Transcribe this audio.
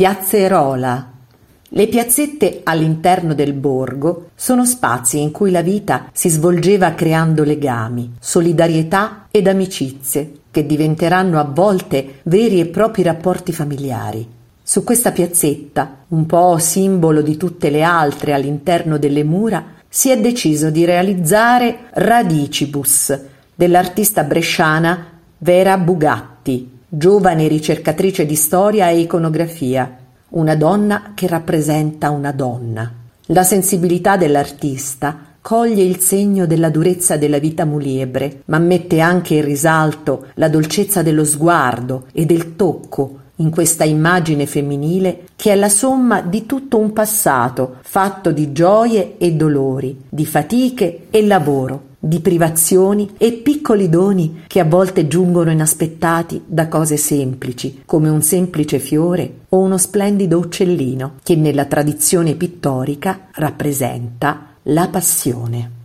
Piazzerola. Le piazzette all'interno del borgo sono spazi in cui la vita si svolgeva creando legami, solidarietà ed amicizie che diventeranno a volte veri e propri rapporti familiari. Su questa piazzetta, un po' simbolo di tutte le altre all'interno delle mura, si è deciso di realizzare Radicibus dell'artista bresciana Vera Bugatti, giovane ricercatrice di storia e iconografia, una donna che rappresenta una donna. La sensibilità dell'artista coglie il segno della durezza della vita muliebre, ma mette anche in risalto la dolcezza dello sguardo e del tocco in questa immagine femminile che è la somma di tutto un passato fatto di gioie e dolori, di fatiche e lavoro, di privazioni e piccoli doni che a volte giungono inaspettati da cose semplici, come un semplice fiore o uno splendido uccellino, che nella tradizione pittorica rappresenta la passione.